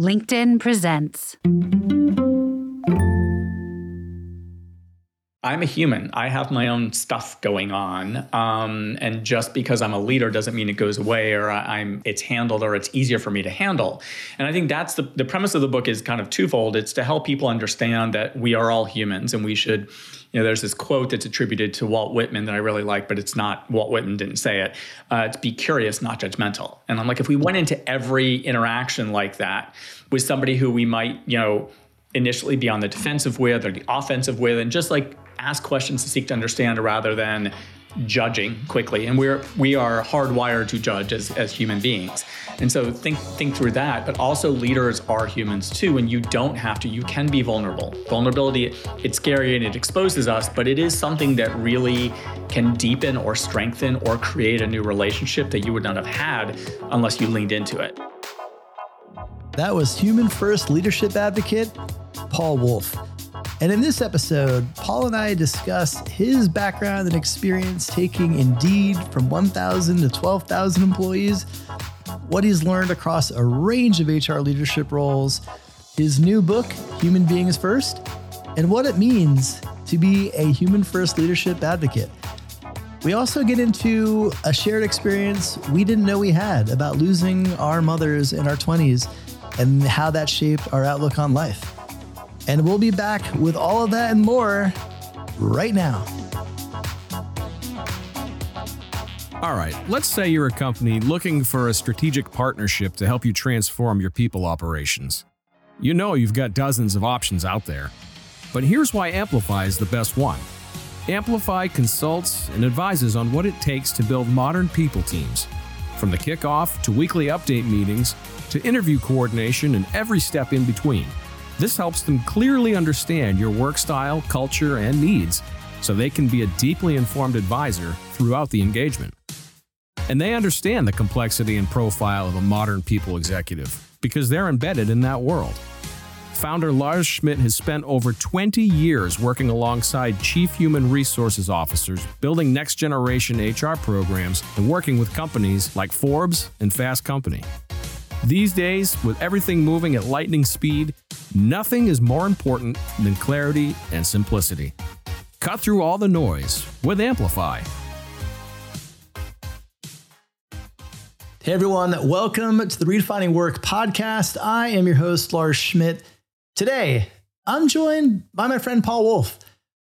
LinkedIn presents. I'm a human. I have my own stuff going on, um, and just because I'm a leader doesn't mean it goes away or I'm it's handled or it's easier for me to handle. And I think that's the the premise of the book is kind of twofold. It's to help people understand that we are all humans and we should. You know, there's this quote that's attributed to Walt Whitman that I really like, but it's not Walt Whitman didn't say it. Uh, it's be curious, not judgmental. And I'm like, if we went into every interaction like that with somebody who we might, you know, initially be on the defensive with or the offensive with, and just like ask questions to seek to understand rather than judging quickly. And we're we are hardwired to judge as, as human beings. And so think think through that but also leaders are humans too and you don't have to you can be vulnerable. Vulnerability it's scary and it exposes us but it is something that really can deepen or strengthen or create a new relationship that you would not have had unless you leaned into it. That was human first leadership advocate paul Wolfe and in this episode, Paul and I discuss his background and experience taking Indeed from 1,000 to 12,000 employees, what he's learned across a range of HR leadership roles, his new book, Human Beings First, and what it means to be a human first leadership advocate. We also get into a shared experience we didn't know we had about losing our mothers in our 20s and how that shaped our outlook on life. And we'll be back with all of that and more right now. All right, let's say you're a company looking for a strategic partnership to help you transform your people operations. You know you've got dozens of options out there, but here's why Amplify is the best one. Amplify consults and advises on what it takes to build modern people teams, from the kickoff to weekly update meetings to interview coordination and every step in between. This helps them clearly understand your work style, culture, and needs so they can be a deeply informed advisor throughout the engagement. And they understand the complexity and profile of a modern people executive because they're embedded in that world. Founder Lars Schmidt has spent over 20 years working alongside chief human resources officers, building next generation HR programs, and working with companies like Forbes and Fast Company. These days, with everything moving at lightning speed, nothing is more important than clarity and simplicity. Cut through all the noise with Amplify. Hey everyone, welcome to the Redefining Work podcast. I am your host, Lars Schmidt. Today, I'm joined by my friend Paul Wolfe.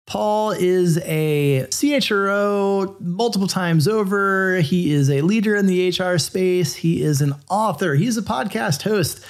Paul is a CHRO multiple times over. He is a leader in the HR space. He is an author. He's a podcast host.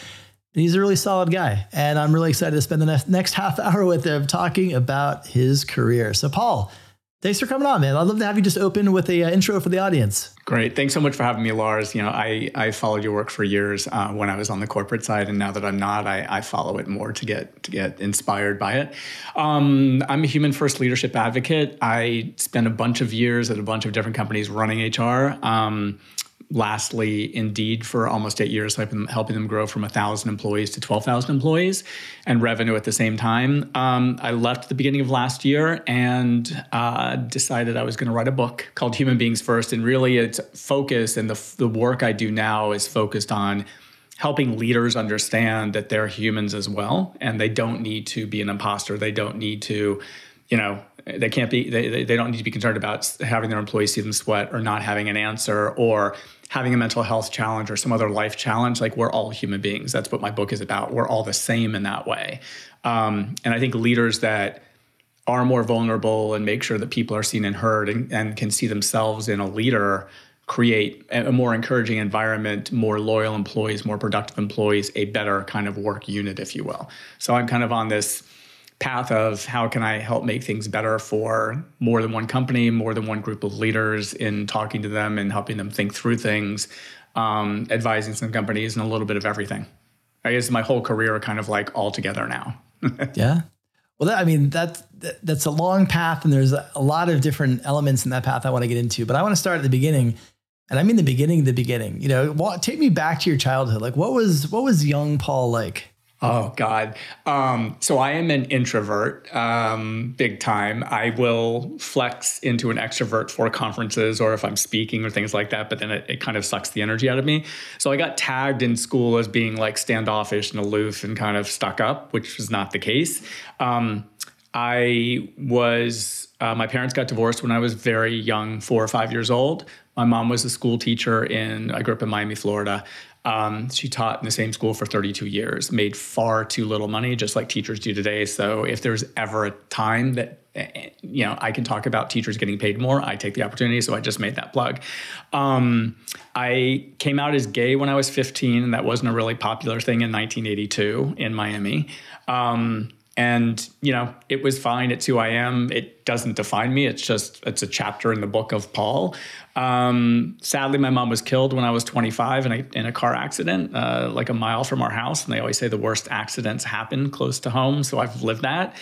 He's a really solid guy. And I'm really excited to spend the next half hour with him talking about his career. So, Paul, Thanks for coming on, man. I'd love to have you just open with a uh, intro for the audience. Great. Thanks so much for having me, Lars. You know, I, I followed your work for years uh, when I was on the corporate side, and now that I'm not, I, I follow it more to get to get inspired by it. Um, I'm a human first leadership advocate. I spent a bunch of years at a bunch of different companies running HR. Um, lastly, Indeed, for almost eight years, I've been helping them grow from 1,000 employees to 12,000 employees and revenue at the same time. Um, I left at the beginning of last year and uh, decided I was going to write a book called Human Beings First. And really, its focus and the, the work I do now is focused on helping leaders understand that they're humans as well and they don't need to be an imposter. They don't need to, you know, they can't be they, they don't need to be concerned about having their employees see them sweat or not having an answer or having a mental health challenge or some other life challenge, like we're all human beings. That's what my book is about. We're all the same in that way. Um, and I think leaders that are more vulnerable and make sure that people are seen and heard and, and can see themselves in a leader create a more encouraging environment, more loyal employees, more productive employees, a better kind of work unit, if you will. So I'm kind of on this path of how can I help make things better for more than one company, more than one group of leaders in talking to them and helping them think through things, um, advising some companies and a little bit of everything. I guess my whole career kind of like all together now. yeah. Well, that, I mean, that, that, that's a long path and there's a lot of different elements in that path I want to get into, but I want to start at the beginning. And I mean the beginning, the beginning. You know, take me back to your childhood. Like, what was what was young Paul like? Oh God. Um, so I am an introvert, um, big time. I will flex into an extrovert for conferences or if I'm speaking or things like that, but then it, it, kind of sucks the energy out of me. So I got tagged in school as being like standoffish and aloof and kind of stuck up, which was not the case. Um, I was, uh, my parents got divorced when I was very young, four or five years old. My mom was a school teacher in, I grew up in Miami, Florida. Um, she taught in the same school for 32 years, made far too little money, just like teachers do today. So if there's ever a time that eh, you know I can talk about teachers getting paid more, I take the opportunity. So I just made that plug. Um, I came out as gay when I was 15, and that wasn't a really popular thing in 1982 in Miami. Um, and you know it was fine it's who i am it doesn't define me. It's just it's a chapter in the book of paul. Um, sadly my mom was killed when i was 25 in a, in a car accident uh, like a mile from our house. And they always say the worst accidents happen close to home. So i've lived that.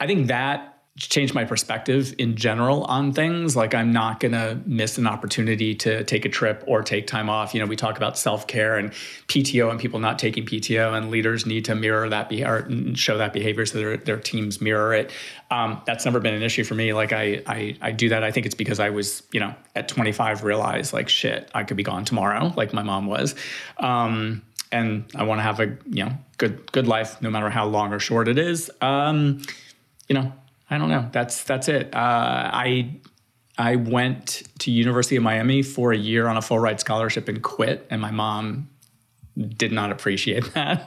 I think that changed my perspective in general on things. Like I'm not going to miss an opportunity to take a trip or take time off. You know, we talk about self-care and PTO and people not taking PTO and leaders need to mirror that behavior and show that behavior so their, their teams mirror it. Um, that's never been an issue for me. Like I, I, I do that. I think it's because I was, you know, at 25 realized like, shit, I could be gone tomorrow. Like my mom was. Um, and I want to have a, you know, good, good life, no matter how long or short it is. Um, you know, I don't know. That's that's it. Uh, I I went to University of Miami for a year on a full ride scholarship and quit, and my mom did not appreciate that.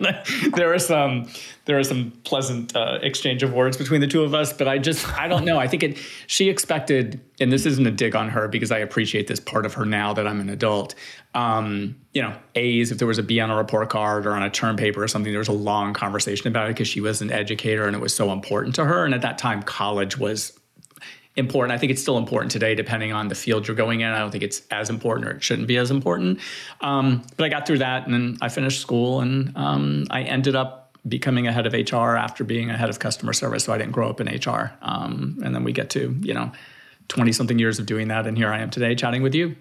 there was some there was some pleasant uh, exchange of words between the two of us, but I just I don't know. I think it she expected, and this isn't a dig on her because I appreciate this part of her now that I'm an adult. Um, you know, A's if there was a B on a report card or on a term paper or something, there was a long conversation about it because she was an educator and it was so important to her. And at that time, college was important. I think it's still important today, depending on the field you're going in. I don't think it's as important or it shouldn't be as important. Um, but I got through that and then I finished school and um, I ended up becoming a head of HR after being a head of customer service. So I didn't grow up in HR. Um, and then we get to, you know, 20 something years of doing that. And here I am today chatting with you.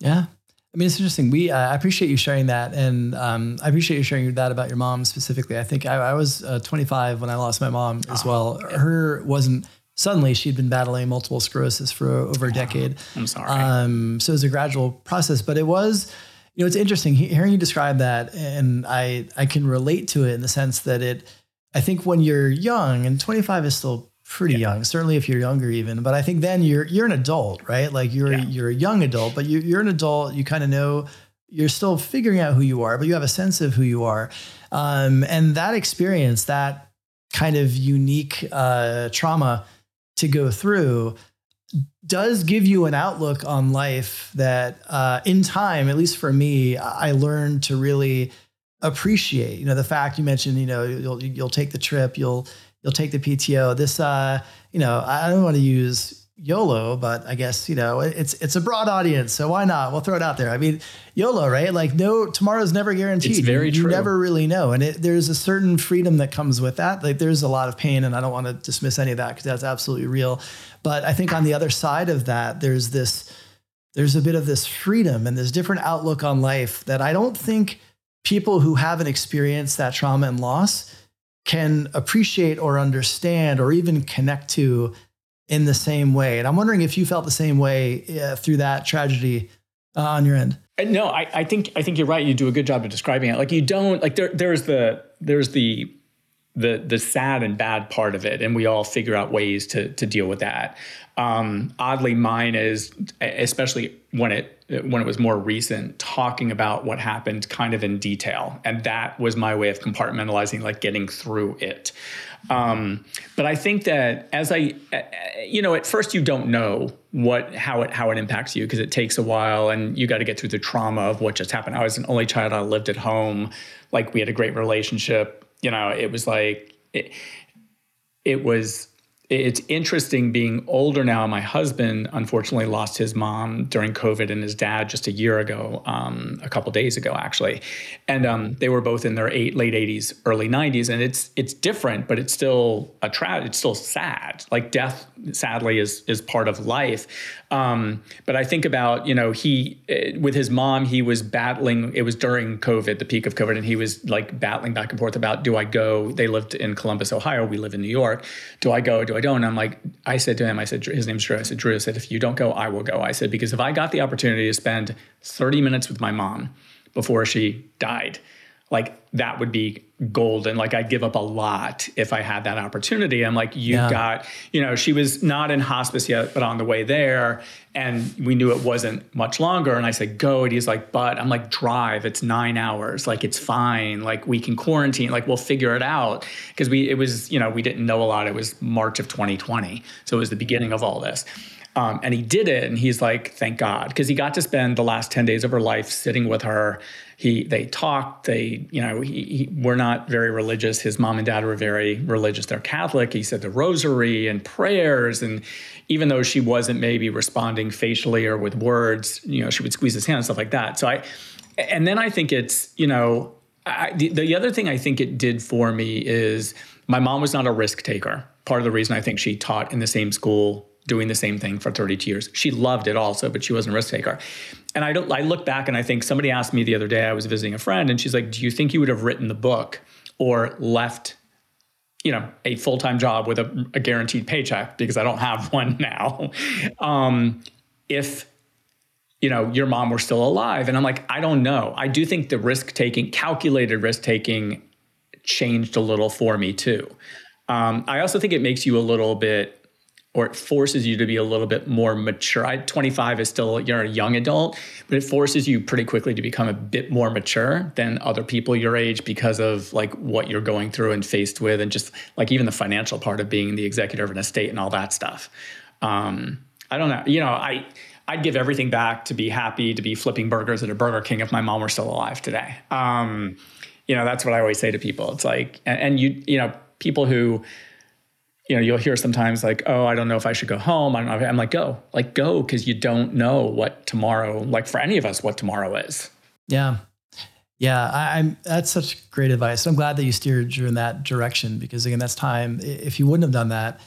Yeah. I mean, it's interesting. We, uh, I appreciate you sharing that, and um, I appreciate you sharing that about your mom specifically. I think I, I was uh, 25 when I lost my mom as oh, well. Her wasn't suddenly she'd been battling multiple sclerosis for over a decade. I'm sorry. Um, so it was a gradual process, but it was, you know, it's interesting hearing you describe that, and I I can relate to it in the sense that it. I think when you're young, and 25 is still pretty yeah. young, certainly if you're younger even, but I think then you're you're an adult, right? Like you're yeah. you're a young adult, but you, you're an adult. You kind of know you're still figuring out who you are, but you have a sense of who you are, um, and that experience, that kind of unique uh, trauma to go through does give you an outlook on life that uh, in time, at least for me, I learned to really appreciate. You know, the fact you mentioned, you know, you'll you'll take the trip, you'll you'll take the PTO. This, uh, you know, I don't want to use YOLO, but I guess you know it's it's a broad audience, so why not? We'll throw it out there. I mean, YOLO, right? Like no tomorrow's never guaranteed. It's very you, true. You never really know, and it, there's a certain freedom that comes with that. Like there's a lot of pain, and I don't want to dismiss any of that because that's absolutely real. But I think on the other side of that, there's this there's a bit of this freedom and this different outlook on life that I don't think people who haven't experienced that trauma and loss can appreciate or understand or even connect to in the same way. And I'm wondering if you felt the same way uh, through that tragedy uh, on your end. Uh, no, I, I, think I think you're right. You do a good job of describing it. Like you don't like there. There's the there's the the the sad and bad part of it, and we all figure out ways to to deal with that. Um, oddly, mine is especially when it when it was more recent, talking about what happened kind of in detail, and that was my way of compartmentalizing, like getting through it. Um, but I think that as I, you know, at first you don't know what how it how it impacts you because it takes a while, and you got to get through the trauma of what just happened. I was an only child. I lived at home. Like we had a great relationship. You know, it was like it, it was it's interesting being older now. My husband unfortunately lost his mom during COVID and his dad just a year ago, um, a couple days ago actually, and um, they were both in their eight, late 80s, early 90s, and it's it's different, but it's still a tra- It's still sad. Like death, sadly, is is part of life. Um, but I think about you know he eh, with his mom, he was battling. It was during COVID, the peak of COVID, and he was like battling back and forth about do I go? They lived in Columbus, Ohio. We live in New York. Do I go? Do I don't? And I'm like, I said to him, I said, his name's Drew. I said, Drew, I said, if you don't go, I will go. I said, because if I got the opportunity to spend 30 minutes with my mom before she died, like that would be golden. Like I'd give up a lot if I had that opportunity. I'm like, you yeah. got, you know, she was not in hospice yet, but on the way there. And we knew it wasn't much longer. And I said, go. And he's like, but I'm like, drive. It's nine hours. Like it's fine. Like we can quarantine. Like we'll figure it out. Cause we, it was, you know, we didn't know a lot. It was March of 2020. So it was the beginning of all this. Um, and he did it, and he's like, "Thank God," because he got to spend the last ten days of her life sitting with her. He, they talked. They, you know, he, he, we're not very religious. His mom and dad were very religious. They're Catholic. He said the rosary and prayers, and even though she wasn't maybe responding facially or with words, you know, she would squeeze his hand and stuff like that. So I, and then I think it's, you know, I, the, the other thing I think it did for me is my mom was not a risk taker. Part of the reason I think she taught in the same school doing the same thing for 32 years. She loved it also, but she wasn't a risk taker. And I don't I look back and I think somebody asked me the other day, I was visiting a friend, and she's like, Do you think you would have written the book or left, you know, a full-time job with a, a guaranteed paycheck? Because I don't have one now. Um, if you know your mom were still alive and i'm like i don't know i do think the risk taking calculated risk taking changed a little for me too um, i also think it makes you a little bit or it forces you to be a little bit more mature. I, 25 is still you're a young adult, but it forces you pretty quickly to become a bit more mature than other people your age because of like what you're going through and faced with, and just like even the financial part of being the executive of an estate and all that stuff. Um, I don't know. You know, I I'd give everything back to be happy to be flipping burgers at a Burger King if my mom were still alive today. Um, you know, that's what I always say to people. It's like, and, and you you know, people who you know, you'll hear sometimes like, oh, I don't know if I should go home. I am like, go, like, go, because you don't know what tomorrow, like for any of us, what tomorrow is. Yeah. Yeah. I, am that's such great advice. I'm glad that you steered you in that direction because, again, that's time. If you wouldn't have done that,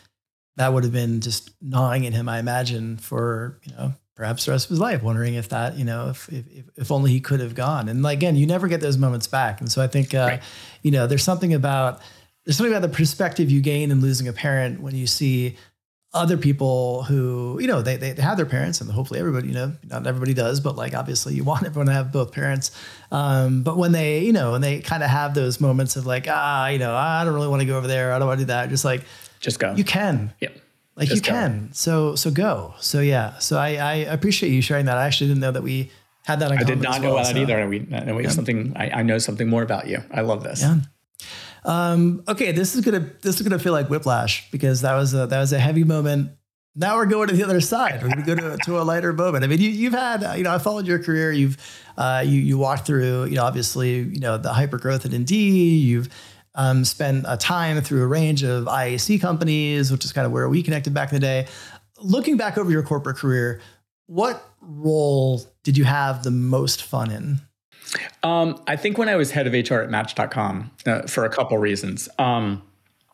that would have been just gnawing at him, I imagine, for, you know, perhaps the rest of his life, wondering if that, you know, if, if, if only he could have gone. And like, again, you never get those moments back. And so I think, uh, right. you know, there's something about, there's something about the perspective you gain in losing a parent when you see other people who, you know, they, they have their parents and hopefully everybody, you know, not everybody does, but like obviously you want everyone to have both parents. Um, but when they, you know, and they kind of have those moments of like, ah, you know, I don't really want to go over there. I don't want to do that. Just like, just go. You can. Yeah. Like just you can. So, so go. So yeah. So I, I appreciate you sharing that. I actually didn't know that we had that. I did not know well, that so. either. And we, and we yeah. something, I, I know something more about you. I love this. Yeah. Um, okay, this is gonna this is gonna feel like whiplash because that was a that was a heavy moment. Now we're going to the other side. We're to go to, to a lighter moment. I mean, you, you've had, you know, I followed your career. You've, uh, you, you walked through, you know, obviously, you know, the hyper growth at Indeed. You've um, spent a time through a range of IAC companies, which is kind of where we connected back in the day. Looking back over your corporate career, what role did you have the most fun in? Um, I think when I was head of HR at Match.com uh, for a couple reasons. Um,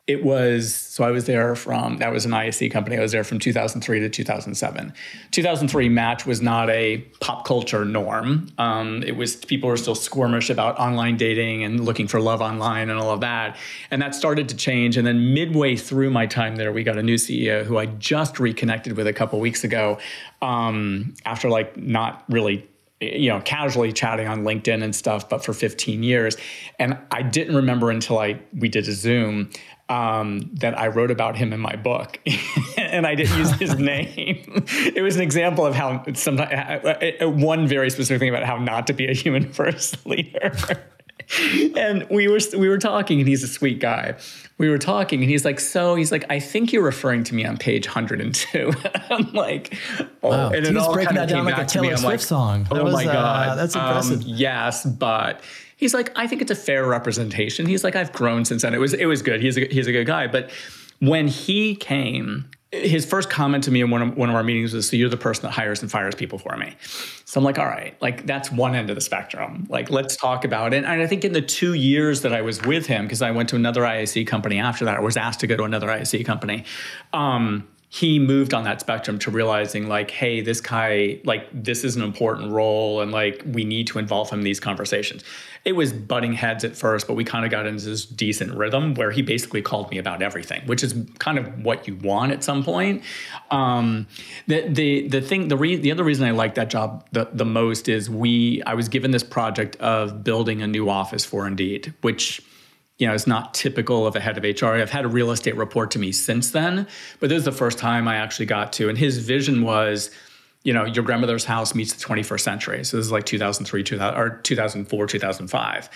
it was so I was there from that was an IAC company. I was there from 2003 to 2007. 2003 Match was not a pop culture norm. Um, it was people were still squirmish about online dating and looking for love online and all of that. And that started to change. And then midway through my time there, we got a new CEO who I just reconnected with a couple weeks ago um, after like not really you know, casually chatting on LinkedIn and stuff, but for 15 years. And I didn't remember until I we did a Zoom um, that I wrote about him in my book, and I didn't use his name. it was an example of how sometimes uh, uh, one very specific thing about how not to be a human first leader. and we were we were talking, and he's a sweet guy. We were talking, and he's like, "So he's like, I think you're referring to me on page 102." I'm like, "Oh," wow. and it all breaking that down like a Taylor Swift like, song. Oh was, my uh, god, uh, that's impressive. Um, yes, but he's like, I think it's a fair representation. He's like, I've grown since then. It was it was good. He's a he's a good guy, but when he came, his first comment to me in one of, one of our meetings was, "So you're the person that hires and fires people for me." So I'm like, "All right, like that's one end of the spectrum. Like let's talk about it." And I think in the two years that I was with him, because I went to another IAC company after that, I was asked to go to another IAC company. Um, he moved on that spectrum to realizing like hey this guy like this is an important role and like we need to involve him in these conversations. It was butting heads at first but we kind of got into this decent rhythm where he basically called me about everything which is kind of what you want at some point. Um, the, the the thing the re- the other reason i like that job the, the most is we i was given this project of building a new office for indeed which you know, it's not typical of a head of HR. I've had a real estate report to me since then, but this is the first time I actually got to. And his vision was, you know, your grandmother's house meets the 21st century. So this is like 2003, 2000, or 2004, 2005.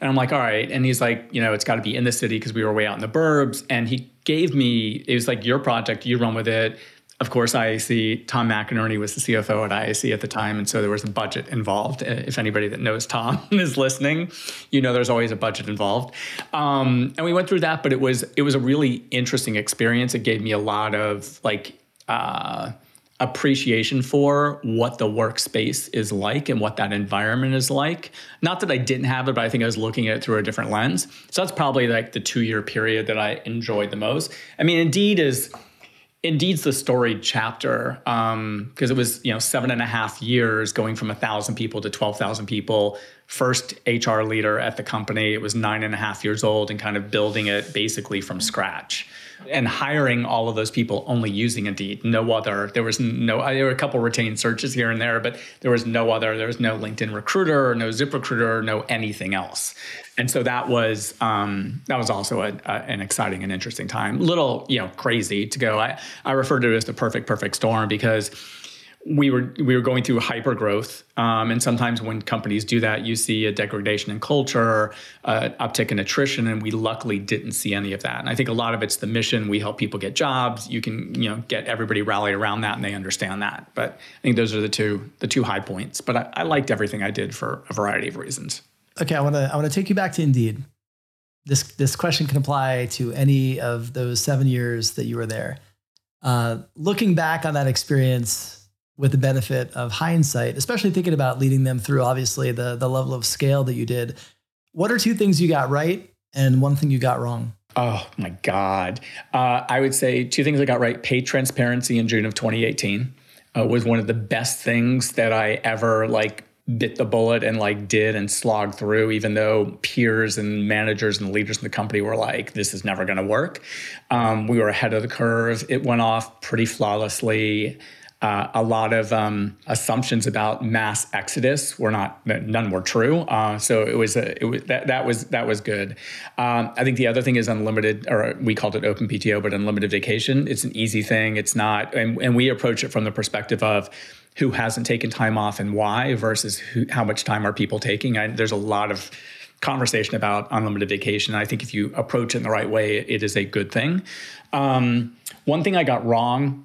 And I'm like, all right. And he's like, you know, it's got to be in the city because we were way out in the burbs. And he gave me, it was like your project, you run with it of course, IAC, Tom McInerney was the CFO at IAC at the time. And so there was a budget involved. Uh, if anybody that knows Tom is listening, you know there's always a budget involved. Um, and we went through that, but it was it was a really interesting experience. It gave me a lot of like uh, appreciation for what the workspace is like and what that environment is like. Not that I didn't have it, but I think I was looking at it through a different lens. So that's probably like the two year period that I enjoyed the most. I mean, Indeed is Indeed's the storied chapter because um, it was you know seven and a half years going from a thousand people to twelve thousand people. First HR leader at the company. It was nine and a half years old and kind of building it basically from scratch and hiring all of those people only using Indeed. No other. There was no. There were a couple retained searches here and there, but there was no other. There was no LinkedIn Recruiter, no ZipRecruiter, no anything else and so that was um, that was also a, a, an exciting and interesting time. Little you know crazy to go. I I refer to it as the perfect perfect storm because we were we were going through hyper growth, um, and sometimes when companies do that, you see a degradation in culture, uh, uptick in attrition, and we luckily didn't see any of that. And I think a lot of it's the mission. We help people get jobs. You can you know get everybody rallied around that, and they understand that. But I think those are the two the two high points. But I, I liked everything I did for a variety of reasons. Okay, I want to I want to take you back to Indeed. This this question can apply to any of those seven years that you were there. Uh, looking back on that experience with the benefit of hindsight, especially thinking about leading them through obviously the the level of scale that you did, what are two things you got right and one thing you got wrong? Oh my God. Uh, I would say two things I got right. Paid transparency in June of 2018 uh, was one of the best things that I ever like bit the bullet and like did and slogged through, even though peers and managers and leaders in the company were like, this is never going to work. Um, we were ahead of the curve. It went off pretty flawlessly. Uh, a lot of um, assumptions about mass exodus were not none were true. Uh, so it was a, it was that that was that was good. Um, I think the other thing is unlimited, or we called it open PTO, but unlimited vacation. It's an easy thing. It's not, and, and we approach it from the perspective of who hasn't taken time off and why versus who, how much time are people taking. I, there's a lot of conversation about unlimited vacation. I think if you approach it in the right way, it is a good thing. Um, one thing I got wrong,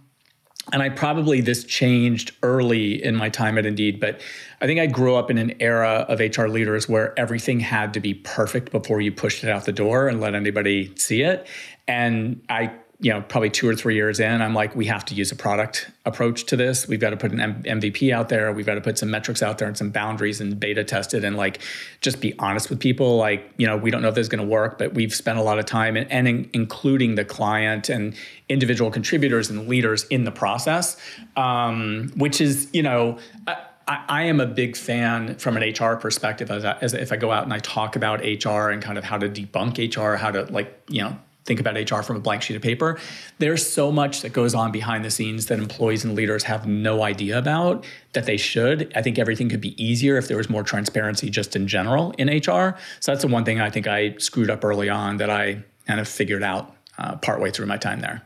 and I probably this changed early in my time at Indeed, but I think I grew up in an era of HR leaders where everything had to be perfect before you pushed it out the door and let anybody see it. And I you know, probably two or three years in, I'm like, we have to use a product approach to this. We've got to put an M- MVP out there. We've got to put some metrics out there and some boundaries and beta test it and like just be honest with people. Like, you know, we don't know if this is going to work, but we've spent a lot of time and, and in, including the client and individual contributors and leaders in the process, um, which is, you know, I, I, am a big fan from an HR perspective as, as if I go out and I talk about HR and kind of how to debunk HR, how to like, you know, think about HR from a blank sheet of paper. There's so much that goes on behind the scenes that employees and leaders have no idea about that they should. I think everything could be easier if there was more transparency just in general in HR. So that's the one thing I think I screwed up early on that I kind of figured out uh, partway through my time there.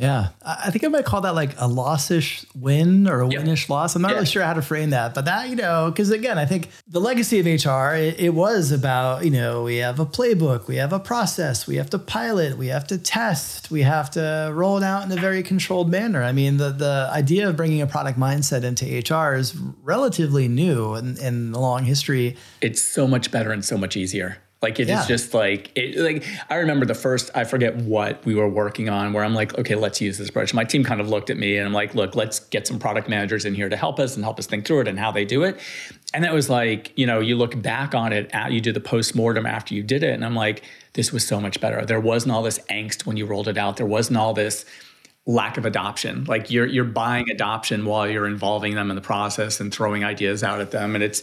Yeah, I think I might call that like a lossish win or a yep. winish loss. I'm not yeah. really sure how to frame that, but that you know, because again, I think the legacy of HR it, it, was about you know we have a playbook, we have a process, we have to pilot, we have to test, we have to roll it out in a very controlled manner. I mean, the the idea of bringing a product mindset into HR is relatively new in, in the long history. It's so much better and so much easier. Like it yeah. is just like it, like I remember the first I forget what we were working on where I'm like, okay, let's use this approach. My team kind of looked at me and I'm like, look, let's get some product managers in here to help us and help us think through it and how they do it. And that was like, you know, you look back on it, at, you do the post mortem after you did it, and I'm like, this was so much better. There wasn't all this angst when you rolled it out. There wasn't all this lack of adoption. Like you're you're buying adoption while you're involving them in the process and throwing ideas out at them, and it's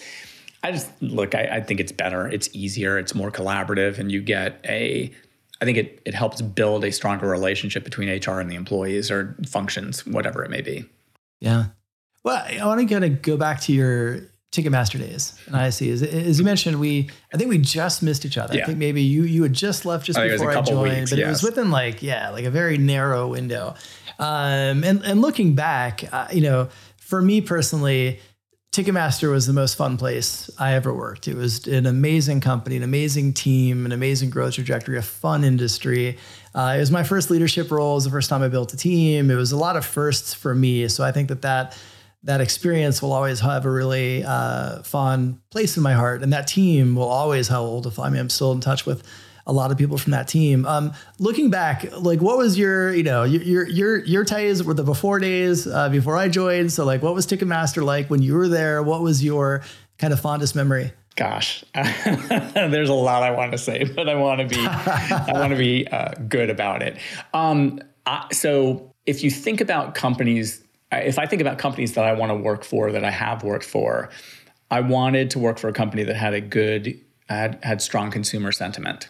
I just look, I, I think it's better. It's easier. It's more collaborative, and you get a. I think it it helps build a stronger relationship between HR and the employees or functions, whatever it may be. Yeah. Well, I want to kind of go back to your Ticketmaster days and IAC. As, as you mentioned, we I think we just missed each other. Yeah. I think maybe you you had just left just before I joined, weeks, but yes. it was within like yeah, like a very narrow window. Um, and and looking back, uh, you know, for me personally, Ticketmaster was the most fun place I ever worked. It was an amazing company, an amazing team, an amazing growth trajectory, a fun industry. Uh, it was my first leadership role. It was the first time I built a team. It was a lot of firsts for me. So I think that that, that experience will always have a really uh, fond place in my heart. And that team will always hold. I mean, I'm still in touch with a lot of people from that team. Um, looking back, like what was your, you know, your your your days were the before days uh, before I joined. So like, what was Ticketmaster like when you were there? What was your kind of fondest memory? Gosh, there's a lot I want to say, but I want to be I want to be uh, good about it. Um, I, so if you think about companies, if I think about companies that I want to work for, that I have worked for, I wanted to work for a company that had a good had, had strong consumer sentiment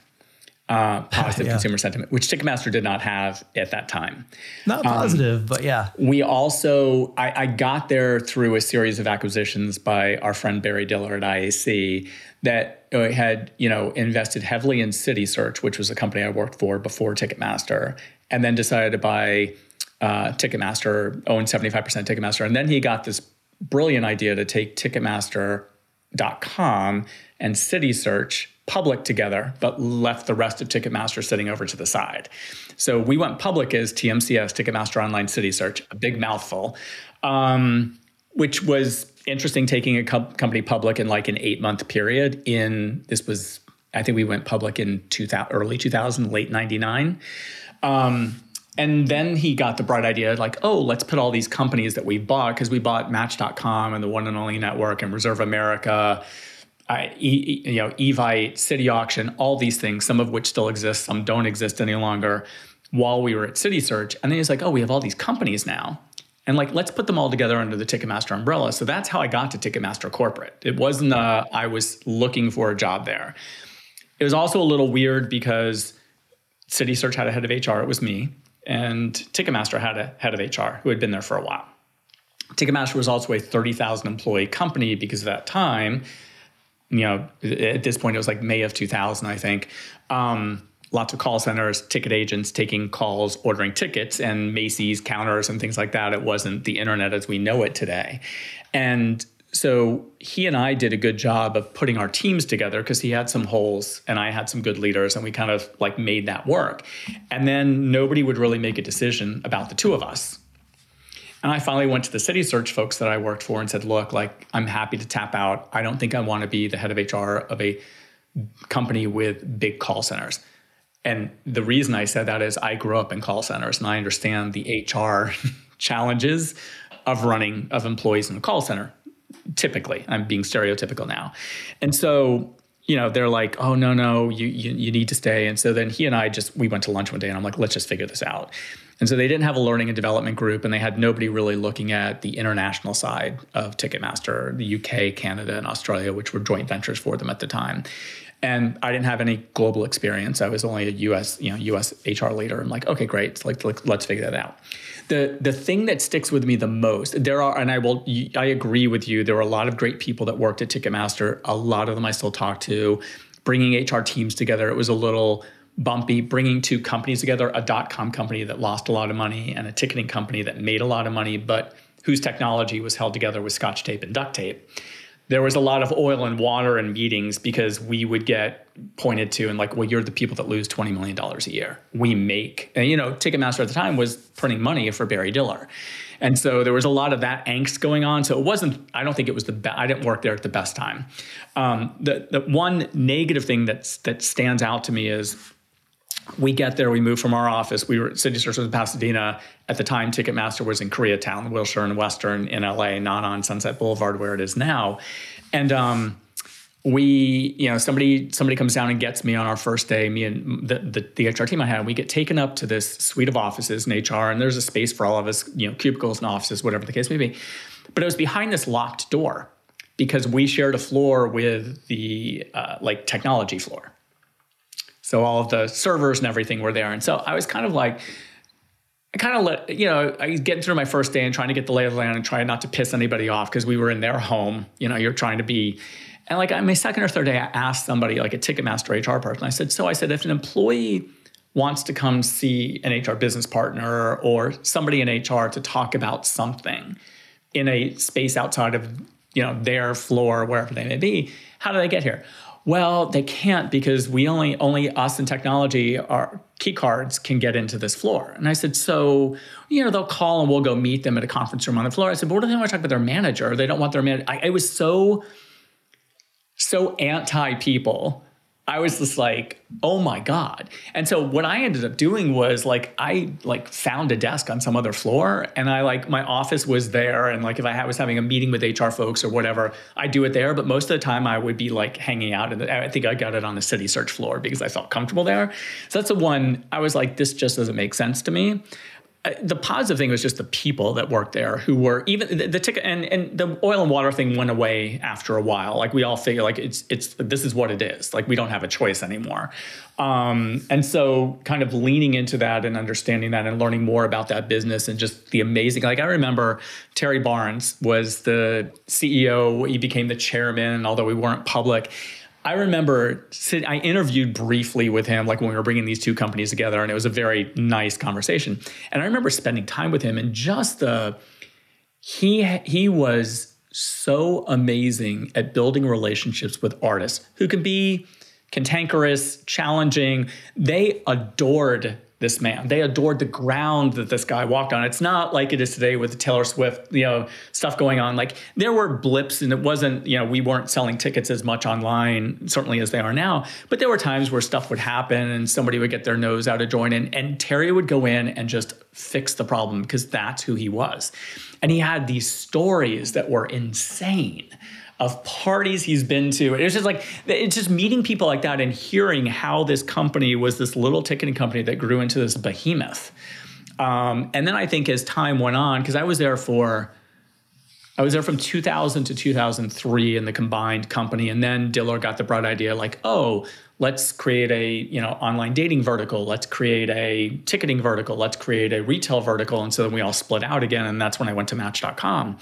uh, positive yeah. consumer sentiment, which Ticketmaster did not have at that time. Not um, positive, um, but yeah. We also, I, I, got there through a series of acquisitions by our friend Barry Diller at IAC that uh, had, you know, invested heavily in CitySearch, which was a company I worked for before Ticketmaster, and then decided to buy uh, Ticketmaster, owned 75% Ticketmaster. And then he got this brilliant idea to take Ticketmaster.com and CitySearch public together, but left the rest of Ticketmaster sitting over to the side. So we went public as TMCS, Ticketmaster Online City Search, a big mouthful, um, which was interesting taking a co- company public in like an eight month period. In this was, I think we went public in 2000, early 2000, late 99. Um, and then he got the bright idea like, oh, let's put all these companies that we bought, because we bought Match.com and the One and Only Network and Reserve America I, you know, Evite, City Auction, all these things, some of which still exist, some don't exist any longer, while we were at City Search. And then he's like, oh, we have all these companies now. And like, let's put them all together under the Ticketmaster umbrella. So that's how I got to Ticketmaster Corporate. It wasn't uh, I was looking for a job there. It was also a little weird because City Search had a head of HR, it was me, and Ticketmaster had a head of HR who had been there for a while. Ticketmaster was also a 30,000 employee company because at that time, you know, at this point it was like May of 2000, I think. Um, lots of call centers, ticket agents taking calls, ordering tickets, and Macy's counters and things like that. It wasn't the internet as we know it today. And so he and I did a good job of putting our teams together because he had some holes and I had some good leaders, and we kind of like made that work. And then nobody would really make a decision about the two of us. And I finally went to the city search folks that I worked for and said, look, like, I'm happy to tap out. I don't think I want to be the head of HR of a company with big call centers. And the reason I said that is I grew up in call centers and I understand the HR challenges of running of employees in a call center. Typically, I'm being stereotypical now. And so you know, they're like, oh no, no, you, you you need to stay. And so then he and I just we went to lunch one day and I'm like, let's just figure this out. And so they didn't have a learning and development group, and they had nobody really looking at the international side of Ticketmaster, the UK, Canada, and Australia, which were joint ventures for them at the time. And I didn't have any global experience. I was only a US, you know, US HR leader. I'm like, okay, great. Like, like let's figure that out. The the thing that sticks with me the most, there are, and I will, I agree with you. There were a lot of great people that worked at Ticketmaster. A lot of them I still talk to. Bringing HR teams together, it was a little bumpy bringing two companies together a dot com company that lost a lot of money and a ticketing company that made a lot of money but whose technology was held together with scotch tape and duct tape there was a lot of oil and water in meetings because we would get pointed to and like well you're the people that lose $20 million a year we make and you know ticketmaster at the time was printing money for barry diller And so there was a lot of that angst going on. So it wasn't, I don't think it was the best, I didn't work there at the best time. Um, the, the one negative thing that's, that stands out to me is we get there, we move from our office. We were at City Search in Pasadena. At the time, Ticketmaster was in Koreatown, Wilshire and Western in LA, not on Sunset Boulevard where it is now. And um, we, you know, somebody somebody comes down and gets me on our first day, me and the, the, the HR team I had, we get taken up to this suite of offices in HR, and there's a space for all of us, you know, cubicles and offices, whatever the case may be. But it was behind this locked door because we shared a floor with the uh, like technology floor. So all of the servers and everything were there. And so I was kind of like, I kind of let, you know, I was getting through my first day and trying to get the lay of the land and trying not to piss anybody off because we were in their home. You know, you're trying to be, and like on my second or third day, I asked somebody, like a Ticketmaster HR person, I said, so I said, if an employee wants to come see an HR business partner or somebody in HR to talk about something in a space outside of, you know, their floor, wherever they may be, how do they get here? Well they can't because we only only us and technology our key cards can get into this floor. And i said so you know they'll call and we'll go meet them at a conference room on the floor. I said but what do they want to talk about their manager? They don't want their manager I, I was so so anti people I was just like, oh my God. And so what I ended up doing was like I like found a desk on some other floor and I like my office was there. And like if I was having a meeting with HR folks or whatever, I do it there. But most of the time I would be like hanging out. And I think I got it on the city search floor because I felt comfortable there. So that's the one I was like, this just doesn't make sense to me the positive thing was just the people that worked there who were even the, the ticket and, and the oil and water thing went away after a while. Like we all figure like it's it's this is what it is. Like we don't have a choice anymore. Um, and so kind of leaning into that and understanding that and learning more about that business and just the amazing like I remember Terry Barnes was the CEO, he became the chairman, although we weren't public I remember I interviewed briefly with him, like when we were bringing these two companies together, and it was a very nice conversation. And I remember spending time with him, and just the he he was so amazing at building relationships with artists who can be cantankerous, challenging. They adored this man. They adored the ground that this guy walked on. It's not like it is today with Taylor Swift, you know, stuff going on. Like there were blips and it wasn't, you know, we weren't selling tickets as much online, certainly as they are now. But there were times where stuff would happen and somebody would get their nose out of joint and, and Terry would go in and just fix the problem because that's who he was. And he had these stories that were insane of parties he's been to. It's just like it's just meeting people like that and hearing how this company was this little ticketing company that grew into this behemoth. Um, and then I think as time went on, because I was there for I was there from 2000 to 2003 in the combined company, and then Diller got the bright idea, like, oh, let's create a you know online dating vertical, let's create a ticketing vertical, let's create a retail vertical, and so then we all split out again, and that's when I went to Match.com.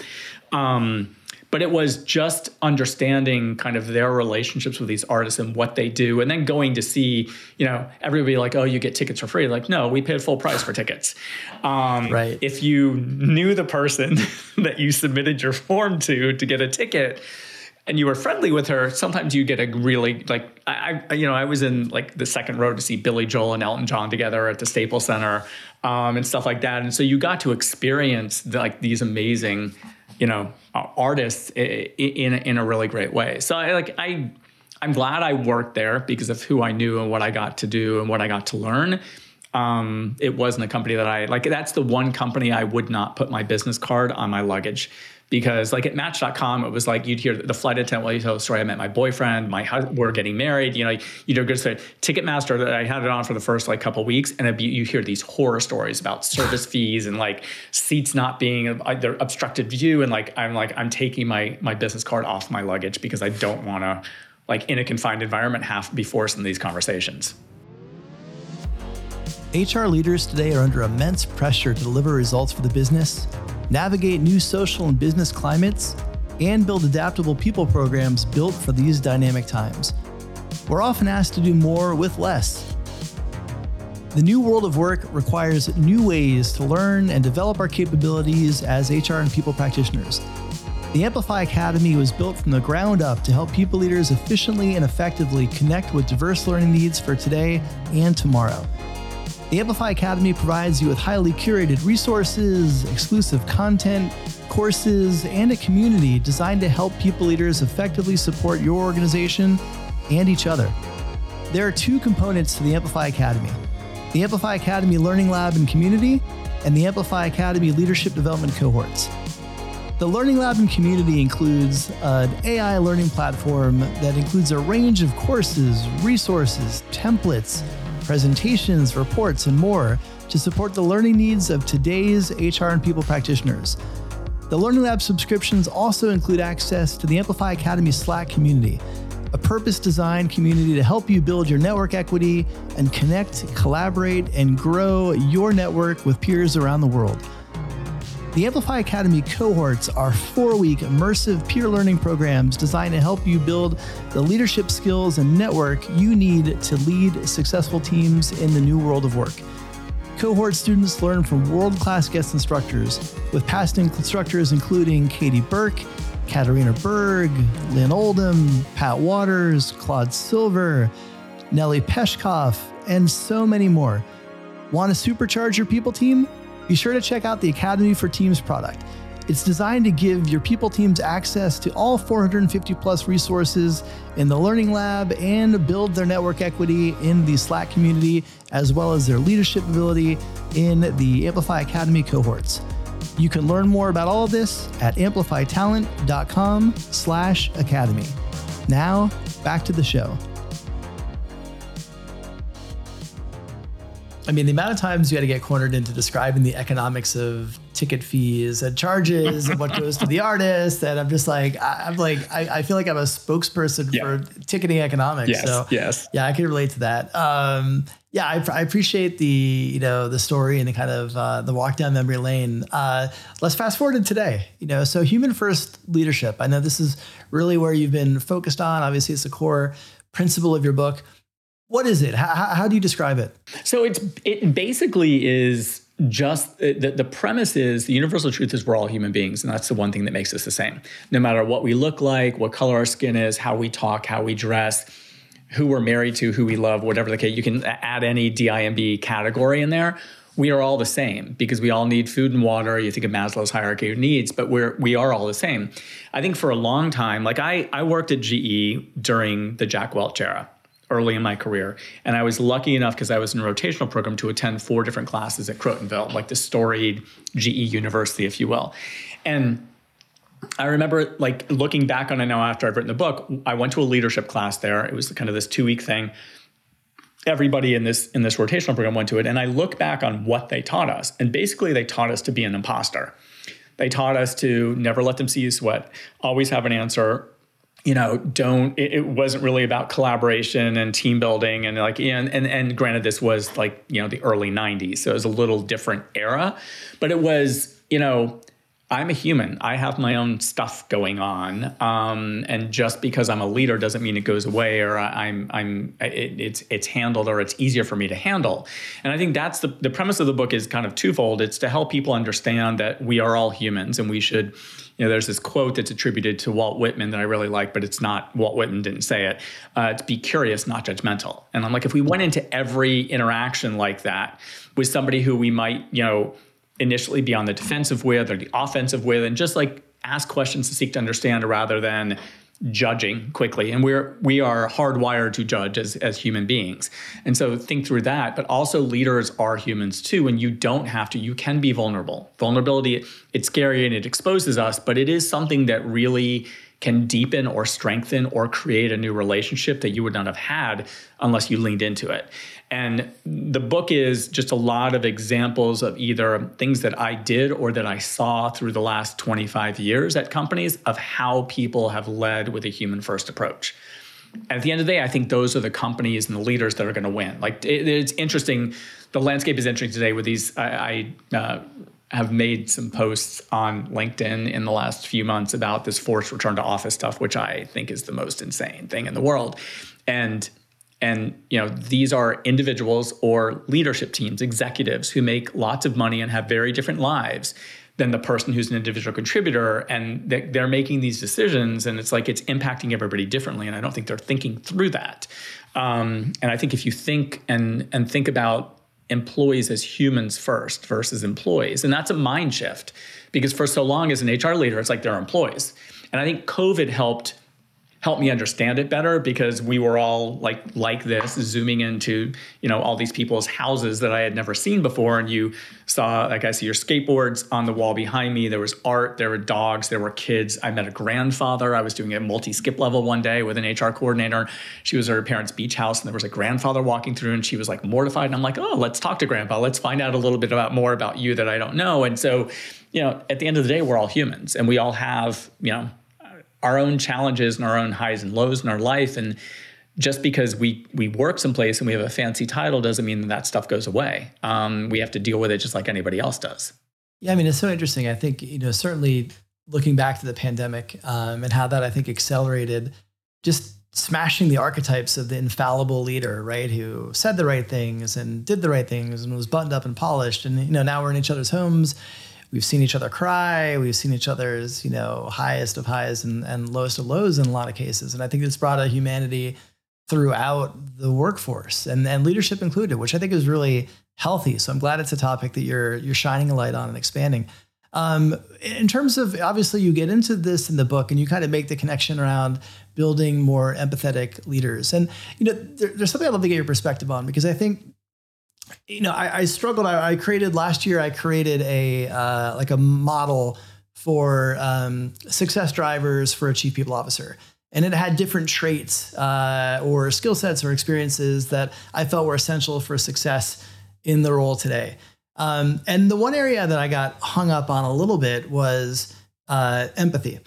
Um, but it was just understanding kind of their relationships with these artists and what they do and then going to see you know everybody like oh you get tickets for free. Like no we paid full price for tickets. Um, right. if you knew the person that you submitted your form to to get a ticket and you were friendly with her, sometimes you get a really like I, I, you know I was in like the second row to see Billy Joel and Elton John together at the Staples Center um, and stuff like that, and so you got to experience the, like these amazing you know artists in in a really great way. So I like I I'm glad I worked there because of who I knew and what I got to do and what I got to learn. Um, it wasn't a company that I like. That's the one company I would not put my business card on my luggage because like at match.com it was like you'd hear the flight attendant while you tell the story i met my boyfriend my we're getting married you know you know good story ticketmaster that i had it on for the first like couple weeks and be, you hear these horror stories about service fees and like seats not being uh, they're obstructed view and like i'm like i'm taking my my business card off my luggage because i don't want to like in a confined environment have to be forced in these conversations. HR leaders today are under immense pressure to deliver results for the business navigate new social and business climates, and build adaptable people programs built for these dynamic times. We're often asked to do more with less. The new world of work requires new ways to learn and develop our capabilities as HR and people practitioners. The Amplify Academy was built from the ground up to help people leaders efficiently and effectively connect with diverse learning needs for today and tomorrow. The Amplify Academy provides you with highly curated resources, exclusive content, courses, and a community designed to help people leaders effectively support your organization and each other. There are two components to the Amplify Academy the Amplify Academy Learning Lab and Community, and the Amplify Academy Leadership Development Cohorts. The Learning Lab and Community includes an AI learning platform that includes a range of courses, resources, templates, presentations, reports, and more to support the learning needs of today's HR and people practitioners. The Learning Lab subscriptions also include access to the Amplify Academy Slack community, a purpose designed community to help you build your network equity and connect, collaborate, and grow your network with peers around the world. The Amplify Academy cohorts are four week immersive peer learning programs designed to help you build the leadership skills and network you need to lead successful teams in the new world of work. Cohort students learn from world class guest instructors, with past instructors including Katie Burke, Katarina Berg, Lynn Oldham, Pat Wadors, Claude Silver, Nellie Peshkov, and so many more. Want to supercharge your people team? Be sure to check out the Academy for Teams product. It's designed to give your people teams access to all 450 plus resources in the Learning Lab and build their network equity in the Slack community, as well as their leadership ability in the Amplify Academy cohorts. You can learn more about all of this at amplifytalent.com slash academy. Now, back to the show. I mean, the amount of times you had to get cornered into describing the economics of ticket fees and charges and what goes to the artist, and I'm just like, I, am like, I, I, feel like I'm a spokesperson yeah. for ticketing economics. Yes, so yes, yeah, I can relate to that. Um, yeah, I, I, appreciate the you know the story and the kind of uh, the walk down memory lane. Uh, let's fast forward to today. You know, so human first leadership. I know this is really where you've been focused on. Obviously, it's the core principle of your book. What is it? How, how do you describe it? So it's it basically is just uh, the, the premise is the universal truth is we're all human beings and that's the one thing that makes us the same no matter what we look like what color our skin is how we talk how we dress who we're married to who we love whatever the case you can add any dimb category in there we are all the same because we all need food and water you think of maslow's hierarchy of needs but we're we are all the same i think for a long time like i i worked at ge during the jack welch era early in my career. And I was lucky enough because I was in a rotational program to attend four different classes at Crotonville, like the storied GE university, if you will. And I remember like looking back on it now after I've written the book, I went to a leadership class there. It was kind of this two week thing. Everybody in this in this rotational program went to it, and I look back on what they taught us, and basically they taught us to be an imposter. They taught us to never let them see you sweat, always have an answer, you know, don't. It, it, wasn't really about collaboration and team building, and like, and, and and granted, this was like you know the early '90s, so it was a little different era, but it was you know. I'm a human. I have my own stuff going on, um, and just because I'm a leader doesn't mean it goes away or I'm I'm it, it's it's handled or it's easier for me to handle. And I think that's the the premise of the book is kind of twofold. It's to help people understand that we are all humans and we should you know, there's this quote that's attributed to Walt Whitman that I really like, but it's not Walt Whitman didn't say it. Uh, be curious, not judgmental. And I'm like, if we went into every interaction like that with somebody who we might, you know, initially be on the defensive with or the offensive with, and just like ask questions to seek to understand rather than judging quickly. And we're we are hardwired to judge as as human beings. And so think through that but also leaders are humans too and you don't have to you can be vulnerable. Vulnerability it's scary and it exposes us but it is something that really can deepen or strengthen or create a new relationship that you would not have had unless you leaned into it and the book is just a lot of examples of either things that I did or that I saw through the last 25 years at companies of how people have led with a human first approach. At the end of the day, I think those are the companies and the leaders that are going to win. Like it, it's interesting. The landscape is interesting today with these. I, I uh, have made some posts on LinkedIn in the last few months about this forced return to office stuff, which I think is the most insane thing in the world. And and you know these are individuals or leadership teams executives who make lots of money and have very different lives than the person who's an individual contributor and they're making these decisions and it's like it's impacting everybody differently and i don't think they're thinking through that um, and i think if you think and and think about employees as humans first versus employees. And that's a mind shift because for so long as an HR leader, it's like they're employees. And I think COVID helped helped me understand it better because we were all like like this zooming into you know all these people's houses that I had never seen before. And you saw like I see your skateboards on the wall behind me. There was art there were dogs there were kids. I met a grandfather. I was doing a multi skip level one day with an HR coordinator. She was at her parents beach house and there was a grandfather walking through and she was like mortified. And I'm like oh let's talk to grandpa. Let's find out a little bit about more about you that I don't know. And so you know at the end of the day we're all humans and we all have you know our own challenges and our own highs and lows in our life and just because we we work someplace and we have a fancy title doesn't mean that, that stuff goes away. Um, we have to deal with it just like anybody else does. Yeah, I mean it's so interesting. I think you know certainly looking back to the pandemic um, and how that I think accelerated just smashing the archetypes of the infallible leader, right? Who said the right things and did the right things and was buttoned up and polished. And you know now we're in each other's homes we've seen each other cry. We've seen each other's, you know, highest of highs and, and lowest of lows in a lot of cases. And I think it's brought a humanity throughout the workforce and, and leadership included, which I think is really healthy. So I'm glad it's a topic that you're you're shining a light on and expanding. Um, in terms of obviously you get into this in the book and you kind of make the connection around building more empathetic leaders. And you know, there, there's something I'd love to get your perspective on because I think you know, I, I struggled. I, I, created last year. I created a uh, like a model for um, success drivers for a chief people officer, and it had different traits uh, or skill sets or experiences that I felt were essential for success in the role today. Um, and the one area that I got hung up on a little bit was uh, empathy.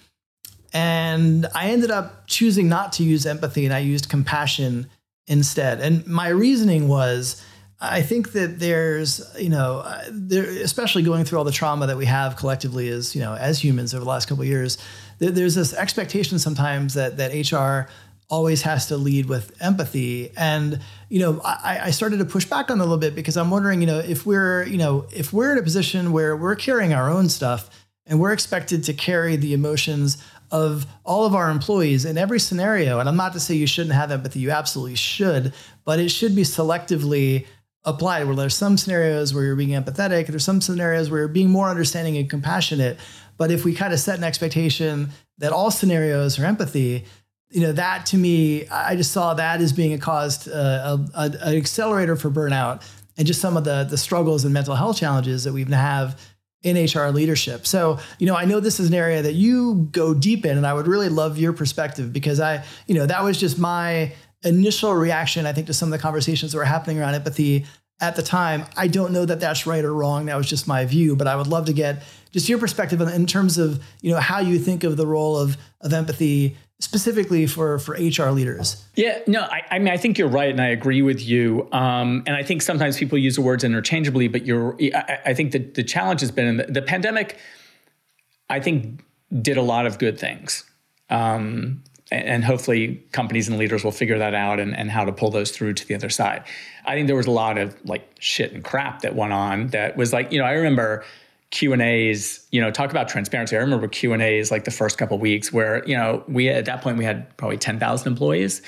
And I ended up choosing not to use empathy and I used compassion instead. And my reasoning was I think that there's, you know, uh, there, especially going through all the trauma that we have collectively as, you know, as humans over the last couple of years, there, there's this expectation sometimes that that HR always has to lead with empathy. And, you know, I, I started to push back on a little bit because I'm wondering, you know, if we're, you know, if we're in a position where we're carrying our own stuff and we're expected to carry the emotions of all of our employees in every scenario, and I'm not to say you shouldn't have empathy, you absolutely should, but it should be selectively applied? Where there's some scenarios where you're being empathetic? There's some scenarios where you're being more understanding and compassionate? But if we kind of set an expectation that all scenarios are empathy you know that to me i just saw that as being a caused uh, an accelerator for burnout and just some of the the struggles and mental health challenges that we have in HR leadership. So, you know, I know this is an area that you go deep in and I would really love your perspective because I, you know, that was just my initial reaction, I think, to some of the conversations that were happening around empathy at the time. I don't know that that's right or wrong. That was just my view, but I would love to get just your perspective in terms of you know how you think of the role of of empathy specifically for for HR leaders. Yeah, no, I, I mean I think you're right, and I agree with you. Um, and I think sometimes people use the words interchangeably, but you're. I, I think that the challenge has been in the, the pandemic. I think did a lot of good things. Um, and hopefully companies and leaders will figure that out and, and how to pull those through to the other side. I think there was a lot of like shit and crap that went on that was like, you know, I remember Q and A's, you know, talk about transparency. I remember Q and A's like the first couple weeks where, you know, we at that point we had probably 10,000 employees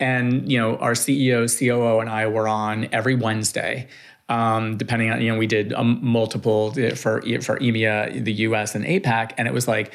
and, you know, our CEO, COO and I were on every Wednesday. Um, depending on, you know, we did um, multiple uh, for, for EMEA, the US and APAC. And it was like,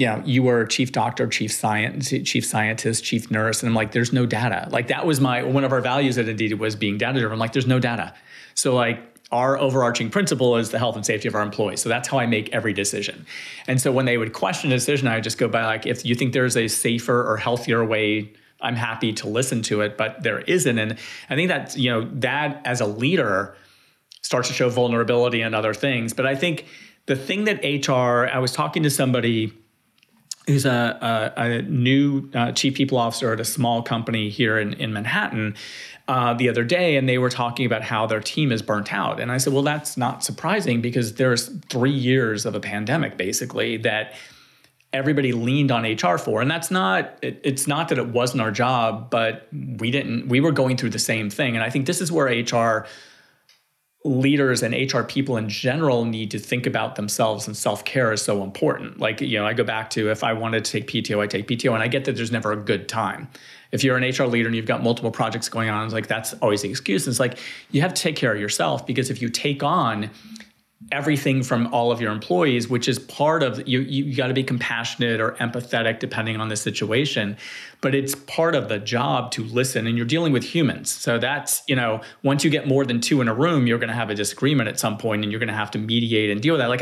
you know, you were chief doctor, chief science, chief scientist, chief nurse, and I'm like, there's no data. Like that was my one of our values at Indeed was being data driven. I'm like, there's no data. So like our overarching principle is the health and safety of our employees. So that's how I make every decision. And so when they would question a decision, I would just go by like, if you think there's a safer or healthier way, I'm happy to listen to it, but there isn't. And I think that, you know, that as a leader starts to show vulnerability and other things. But I think the thing that HR, I was talking to somebody who's a, a, a new uh, chief people officer at a small company here in, in Manhattan uh, the other day, and they were talking about how their team is burnt out. And I said, well, that's not surprising because there's three years of a pandemic basically that everybody leaned on HR for. And that's not, it, it's not that it wasn't our job, but we didn't, we were going through the same thing. And I think this is where HR leaders and HR people in general need to think about themselves and self care is so important. Like, you know, I go back to if I wanted to take PTO, I take PTO, and I get that there's never a good time. if you're an HR leader and you've got multiple projects going on, it's like that's always the excuse. And it's like you have to take care of yourself because if you take on everything from all of your employees, which is part of you. You got to be compassionate or empathetic depending on the situation, but it's part of the job to listen. And you're dealing with humans, so that's you know once you get more than two in a room, you're going to have a disagreement at some point, and you're going to have to mediate and deal with that. Like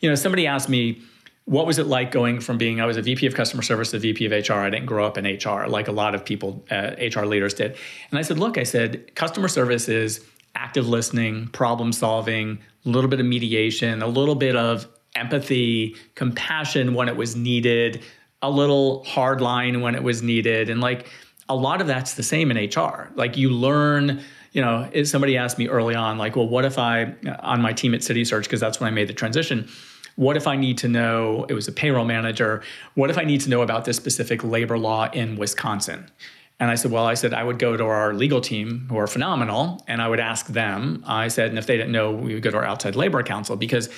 you know, somebody asked me. What was it like going from being I was a VP of customer service to VP of HR? I didn't grow up in HR like a lot of people, uh, HR leaders did. And I said, look, I said, customer service is active listening, problem solving, a little bit of mediation, a little bit of empathy, compassion when it was needed, a little hard line when it was needed. And like a lot of that's the same in HR. Like you learn, you know, somebody asked me early on, like, well, what if I, on my team at Citysearch, because that's when I made the transition, what if I need to know, it was a payroll manager, what if I need to know about this specific labor law in Wisconsin? And I said, well, I said, I would go to our legal team who are phenomenal and I would ask them. I said, and if they didn't know, we would go to our outside labor counsel because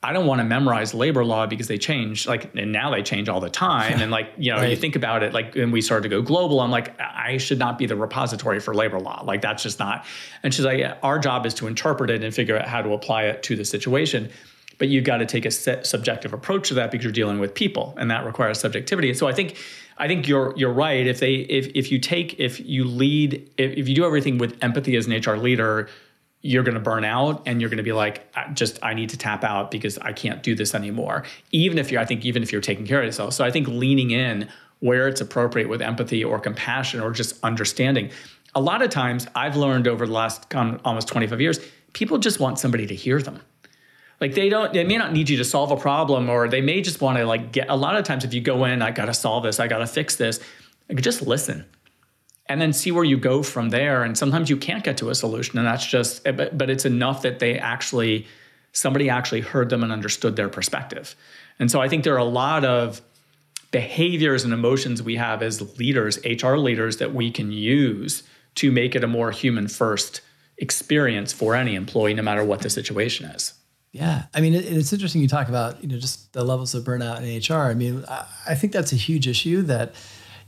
I don't want to memorize labor law because they change like, and now they change all the time. and like, you know, right. you think about it, like, when we started to go global, I'm like, I should not be the repository for labor law. Like, that's just not. And she's like, our job is to interpret it and figure out how to apply it to the situation but you've got to take a subjective approach to that because you're dealing with people and that requires subjectivity. And so i think i think you're you're right. If they if if you take if you lead if, if you do everything with empathy as an hr leader you're going to burn out and you're going to be like just i need to tap out because i can't do this anymore. Even if you're i think even if you're taking care of yourself. So i think leaning in where it's appropriate with empathy or compassion or just understanding. A lot of times i've learned over the last almost 25 years people just want somebody to hear them like they don't they may not need you to solve a problem or they may just want to like get a lot of times if you go in i got to solve this i got to fix this like just listen. And then see where you go from there and sometimes you can't get to a solution and that's just eh, but, but it's enough that they actually somebody actually heard them and understood their perspective. And so i think there are a lot of behaviors and emotions we have as leaders hr leaders that we can use to make it a more human first experience for any employee no matter what the situation is yeah, I mean, it, it's interesting you talk about you know just the levels of burnout in HR. I mean, I, I, think that's a huge issue that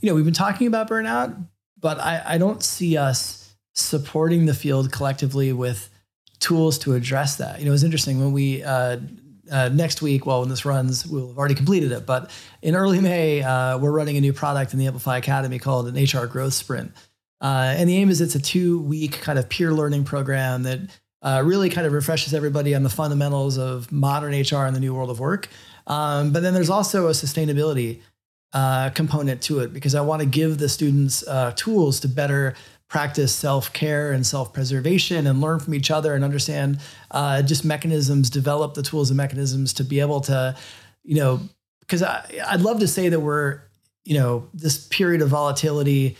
you know we've been talking about burnout, but I, I don't see us supporting the field collectively with tools to address that. You know, it's interesting when we uh, uh, next week, well, when this runs, we'll have already completed it. But in early May, uh, we're running a new product in the Amplify Academy called an HR Growth Sprint. Uh, and the aim is it's a two week kind of peer learning program that uh, really kind of refreshes everybody on the fundamentals of modern HR and the new world of work. Um, but then there's also a sustainability uh, component to it because I want to give the students uh, tools to better practice self care and self preservation and learn from each other and understand uh, just mechanisms, develop the tools and mechanisms to be able to, you know, because I'd love to say that we're, you know, this period of volatility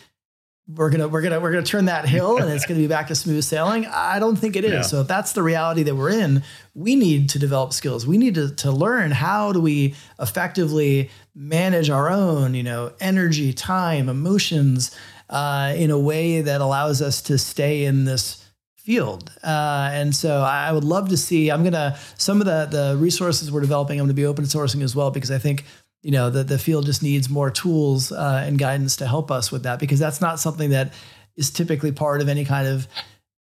we're gonna we're gonna we're gonna turn that hill and it's gonna be back to smooth sailing. I don't think it is. Yeah. So if that's the reality that we're in, we need to develop skills. We need to to learn how do we effectively manage our own, you know, energy, time, emotions, uh, in a way that allows us to stay in this field. Uh, and so I would love to see. I'm gonna some of the the resources we're developing. I'm gonna be open sourcing as well because I think you know the, the field just needs more tools uh, and guidance to help us with that because that's not something that is typically part of any kind of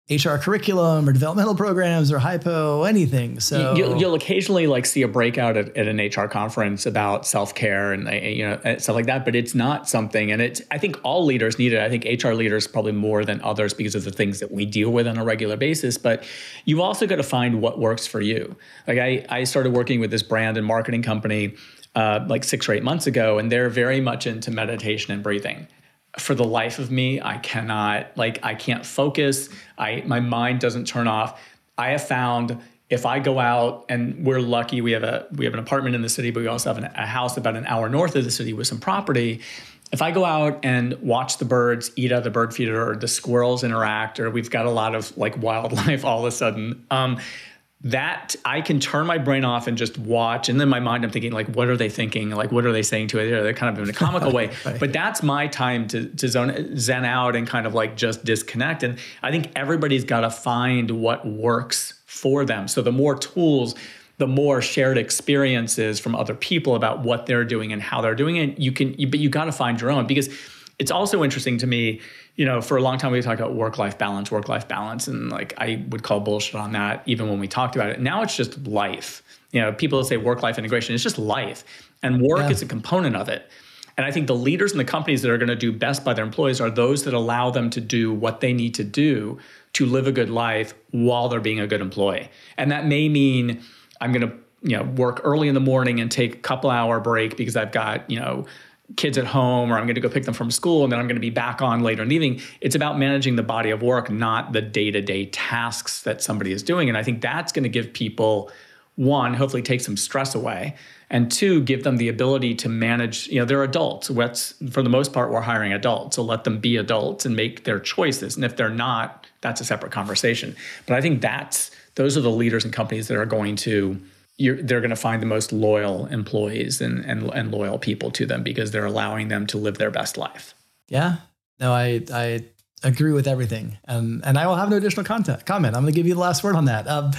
HR curriculum or developmental programs or hypo anything. So you'll, you'll occasionally like see a breakout at, at an HR conference about self care and you know stuff like that, but it's not something. And it's I think all leaders need it. I think HR leaders probably more than others because of the things that we deal with on a regular basis. But you also got to find what works for you. Like I I started working with this brand and marketing company uh, like six or eight months ago, and they're very much into meditation and breathing. For the life of me, I cannot like I can't focus. I my mind doesn't turn off. I have found if I go out and we're lucky, we have a we have an apartment in the city, but we also have an, a house about an hour north of the city with some property. If I go out and watch the birds eat out of the bird feeder, or the squirrels interact, or we've got a lot of like wildlife all of a sudden, um, that I can turn my brain off and just watch. And then my mind, I'm thinking, like, what are they thinking? Like, what are they saying to it? They're kind of in a comical way. right. But that's my time to, to zone, zen out and kind of like just disconnect. And I think everybody's got to find what works for them. So the more tools, the more shared experiences from other people about what they're doing and how they're doing it, you can, you, but you got to find your own because it's also interesting to me, you know, for a long time we talked about work life balance, work life balance. And like I would call bullshit on that even when we talked about it. Now it's just life. You know, people say work life integration, it's just life. And work yeah. is a component of it. And I think the leaders in the companies that are going to do best by their employees are those that allow them to do what they need to do to live a good life while they're being a good employee. And that may mean I'm going to, you know, work early in the morning and take a couple hour break because I've got, you know, kids at home or I'm going to go pick them from school and then I'm going to be back on later in the evening. It's about managing the body of work, not the day-to-day tasks that somebody is doing. And I think that's going to give people one, hopefully take some stress away and two give them the ability to manage you know they're adults what's for the most part we're hiring adults so let them be adults and make their choices and if they're not that's a separate conversation but i think that's those are the leaders and companies that are going to they're going to find the most loyal employees and, and and loyal people to them because they're allowing them to live their best life yeah no i i agree with everything and and i will have no additional content comment i'm going to give you the last word on that um,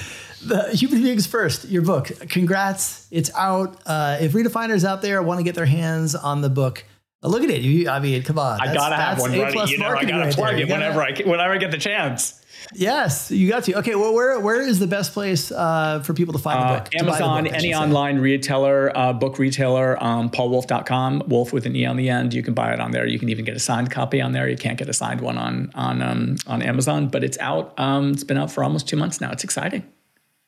the Human Beings First, your book. Congrats. It's out. Uh, if redefiners out there want to get their hands on the book, look at it. You, I mean, come on. I gotta have one ready. You know, I gotta right plug there. it whenever I whenever I get the chance. Yes, you got to. Okay, well, where where is the best place uh, for people to find the uh, book? Amazon, the book, any online retailer, uh, book retailer, um, paulwolfe.com, wolf with an E on the end. You can buy it on there. You can even get a signed copy on there. You can't get a signed one on on um, on Amazon, but it's out. Um, it's been out for almost two months now. It's exciting.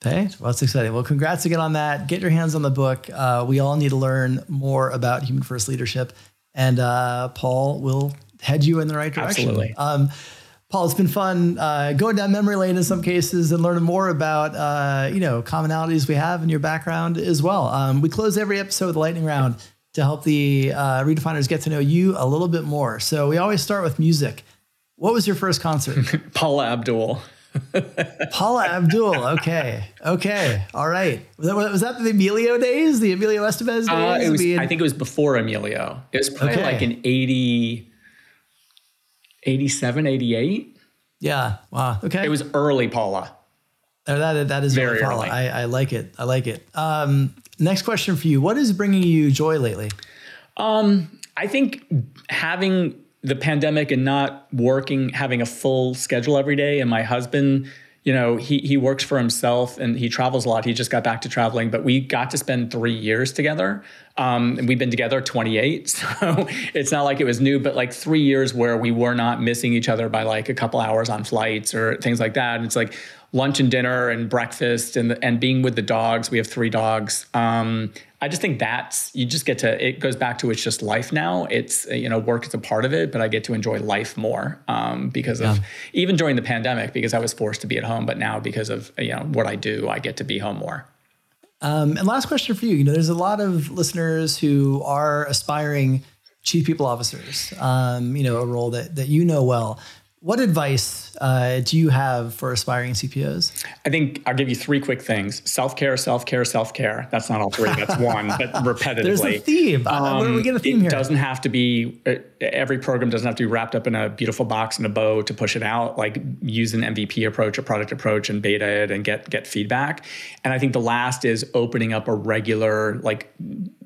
Hey, well, that's exciting. Well, congrats again on that. Get your hands on the book. Uh, we all need to learn more about human first leadership, and uh, Paul will head you in the right direction. Absolutely. Um, Paul, it's been fun uh, going down memory lane in some cases and learning more about uh, you know commonalities we have in your background as well. Um, we close every episode with a lightning round to help the uh, redefiners get to know you a little bit more. So we always start with music. What was your first concert? Paula Abdul. Paula Abdul. Okay. Okay. All right. Was that, was that the Emilio days? The Emilio Estevez days? Uh, it was, I, I think it was before Emilio. It was probably okay. like in 80, 87, 88. Yeah. Wow. Okay. It was early Paula. Oh, that, that is very early. I, I like it. I like it. Um, next question for you. What is bringing you joy lately? Um, I think having the pandemic and not working, having a full schedule every day. And my husband, you know, he he works for himself and he travels a lot. He just got back to traveling, but we got to spend three years together. Um, and we've been together 28, so it's not like it was new, but like three years where we were not missing each other by like a couple hours on flights or things like that. And it's like lunch and dinner and breakfast and and being with the dogs. We have three dogs. Um, I just think that's you just get to it goes back to it's just life now. It's you know work is a part of it, but I get to enjoy life more um, because yeah. of even during the pandemic because I was forced to be at home, but now because of you know what I do, I get to be home more. Um, and last question for you. You know, there's a lot of listeners who are aspiring chief people officers. Um, you know, a role that that you know well. What advice uh, do you have for aspiring CPOs? I think I'll give you three quick things: self care, self care, self care. That's not all three. That's one, but repetitively. There's a theme. Um, we get a theme it here. doesn't have to be. Uh, every program doesn't have to be wrapped up in a beautiful box and a bow to push it out. Like use an MVP approach, a product approach, and beta it and get get feedback. And I think the last is opening up a regular like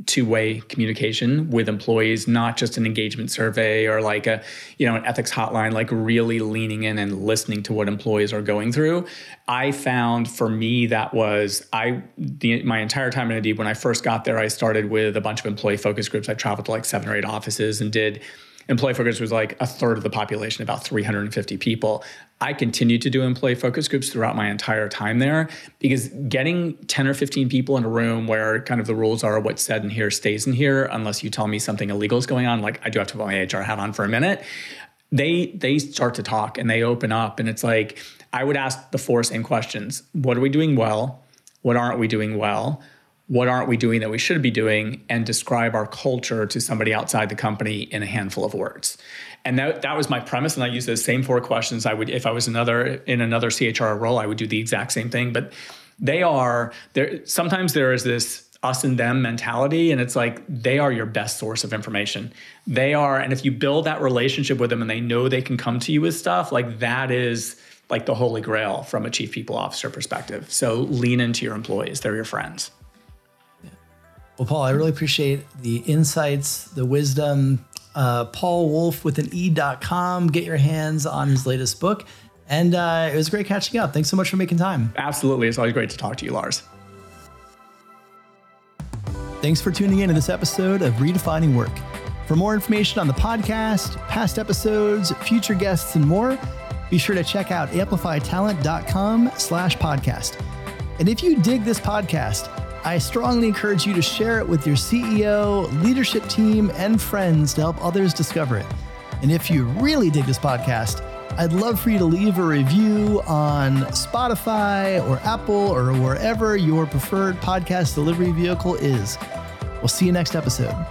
two-way communication with employees not just an engagement survey or like a you know an ethics hotline like really leaning in and listening to what employees are going through. I found for me that was i the, my entire time in indeed when i first got there i started with a bunch of employee focus groups. I traveled to like seven or eight offices and did employee focus was like a third of the population, about 350 people. I continued to do employee focus groups throughout my entire time there because getting 10 or 15 people in a room where kind of the rules are what's said in here stays in here unless you tell me something illegal is going on, like I do have to put my HR hat on for a minute. They they start to talk and they open up and it's like I would ask the four same questions. What are we doing well? What aren't we doing well? What aren't we doing that we should be doing and describe our culture to somebody outside the company in a handful of words. And that, that was my premise and i use those same four questions. I would if i was another in another chr role i would do the exact same thing. But they are there sometimes there is this us and them mentality and it's like they are your best source of information. They are and if you build that relationship with them and they know they can come to you with stuff like that is like the holy grail from a chief people officer perspective. So lean into your employees. They're your friends well, Paul, I really appreciate the insights, the wisdom, uh, Paul Wolfe with an E.com. Get your hands on his latest book. And uh, it was great catching up. Thanks so much for making time. Absolutely. It's always great to talk to you, Lars. Thanks for tuning in to this episode of Redefining Work. For more information on the podcast, past episodes, future guests, and more, be sure to check out amplifytalent.com slash podcast. And if you dig this podcast, I strongly encourage you to share it with your CEO, leadership team, and friends to help others discover it. And if you really dig this podcast, I'd love for you to leave a review on Spotify or Apple or wherever your preferred podcast delivery vehicle is. We'll see you next episode.